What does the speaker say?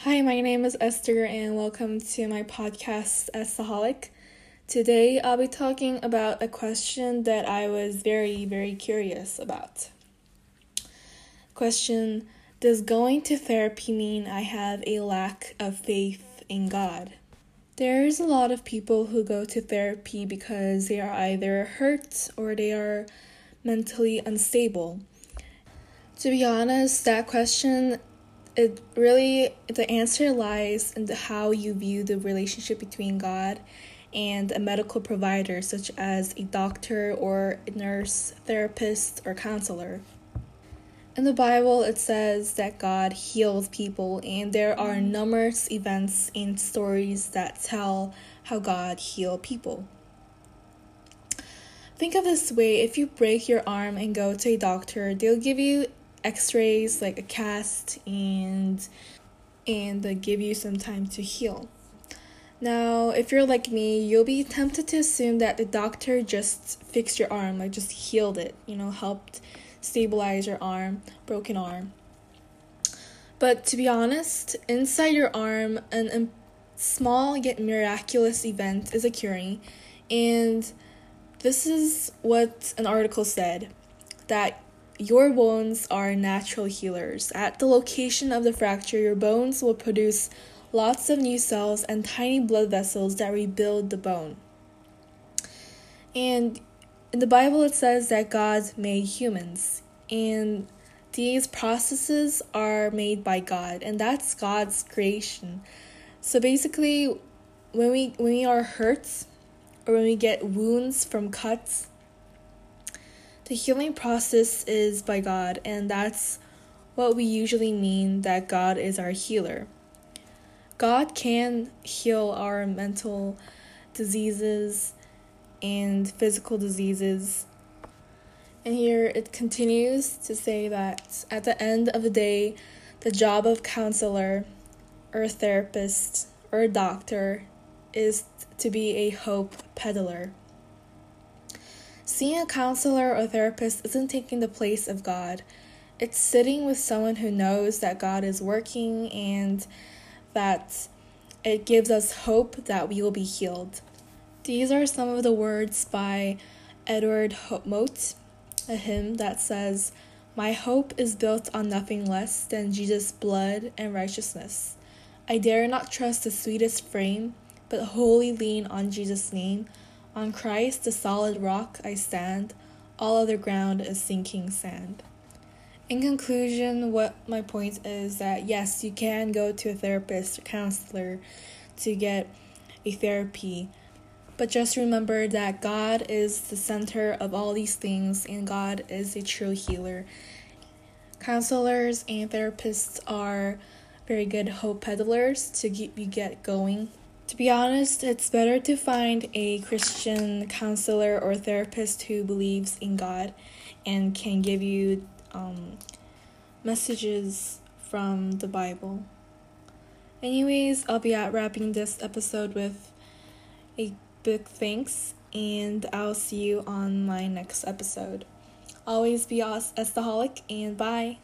Hi, my name is Esther, and welcome to my podcast, Estaholic. Today, I'll be talking about a question that I was very, very curious about. Question Does going to therapy mean I have a lack of faith in God? There's a lot of people who go to therapy because they are either hurt or they are mentally unstable. To be honest, that question it really the answer lies in the how you view the relationship between God and a medical provider such as a doctor or a nurse, therapist or counselor. In the Bible, it says that God heals people, and there are numerous events and stories that tell how God healed people. Think of this way if you break your arm and go to a doctor, they'll give you x rays, like a cast, and and give you some time to heal. Now, if you're like me, you'll be tempted to assume that the doctor just fixed your arm, like just healed it, you know, helped stabilize your arm, broken arm. But to be honest, inside your arm, an, a small yet miraculous event is occurring, and this is what an article said that your bones are natural healers. At the location of the fracture, your bones will produce lots of new cells and tiny blood vessels that rebuild the bone. And in the Bible, it says that God made humans, and these processes are made by God, and that's God's creation. So basically, when we when we are hurt or when we get wounds from cuts, the healing process is by God, and that's what we usually mean that God is our healer. God can heal our mental diseases and physical diseases. And here it continues to say that at the end of the day, the job of counselor or therapist or doctor is to be a hope peddler. Seeing a counselor or therapist isn't taking the place of God. It's sitting with someone who knows that God is working and that it gives us hope that we will be healed. These are some of the words by Edward Mote, a hymn that says, My hope is built on nothing less than Jesus' blood and righteousness. I dare not trust the sweetest frame, but wholly lean on Jesus' name. On Christ, the solid rock, I stand. All other ground is sinking sand. In conclusion, what my point is that yes, you can go to a therapist or counselor to get a therapy, but just remember that God is the center of all these things and God is a true healer. Counselors and therapists are very good hope peddlers to keep you get going to be honest, it's better to find a Christian counselor or therapist who believes in God and can give you um, messages from the Bible. Anyways, I'll be at wrapping this episode with a big thanks, and I'll see you on my next episode. Always be Estaholic, and bye.